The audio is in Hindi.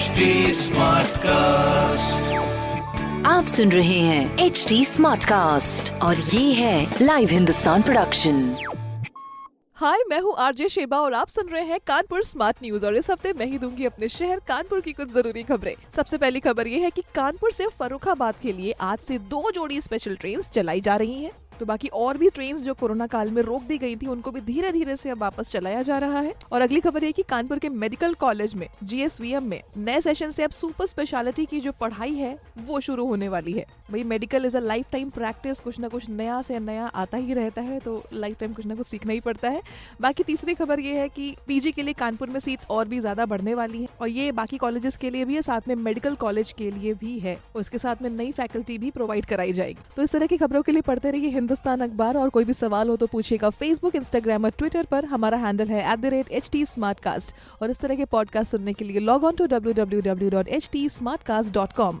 HD cast आप सुन रहे हैं एच डी स्मार्ट कास्ट और ये है लाइव हिंदुस्तान प्रोडक्शन हाय मैं हूँ आरजे शेबा और आप सुन रहे हैं कानपुर स्मार्ट न्यूज़ और इस हफ़्ते मैं ही दूँगी अपने शहर कानपुर की कुछ ज़रूरी खबरें। सबसे पहली खबर ये है कि कानपुर से फरुखाबाद के लिए आज से दो जोड़ी स्पेशल ट्रेन चलाई जा रही हैं। तो बाकी और भी ट्रेन जो कोरोना काल में रोक दी गई थी, उनको भी धीरे धीरे से अब वापस चलाया जा रहा है। और अगली खबर है की कानपुर के मेडिकल कॉलेज में जीएसवीएम में नए सेशन से अब सुपर स्पेशलिटी की जो पढ़ाई है, वो शुरू होने वाली है। भाई medical is a lifetime practice कुछ ना कुछ नया से नया आता ही रहता है तो लाइफ टाइम कुछ ना कुछ सीखना ही पड़ता है। बाकी तीसरी खबर ये है कि पीजी के लिए कानपुर में सीट्स और भी ज़्यादा बढ़ने वाली है, और ये बाकी कॉलेजेस के लिए भी है, साथ में मेडिकल कॉलेज के लिए भी है। उसके साथ में नई फैकल्टी भी प्रोवाइड कराई जाएगी। तो इस तरह की खबरों के लिए पढ़ते रहिए हिंदुस्तान अखबार, और कोई भी सवाल हो तो पूछेगा फेसबुक इंस्टाग्राम और ट्विटर पर। हमारा हैंडल है एट और इस तरह के पॉडकास्ट सुनने के लिए log on to W W W dot H T smartcast dot com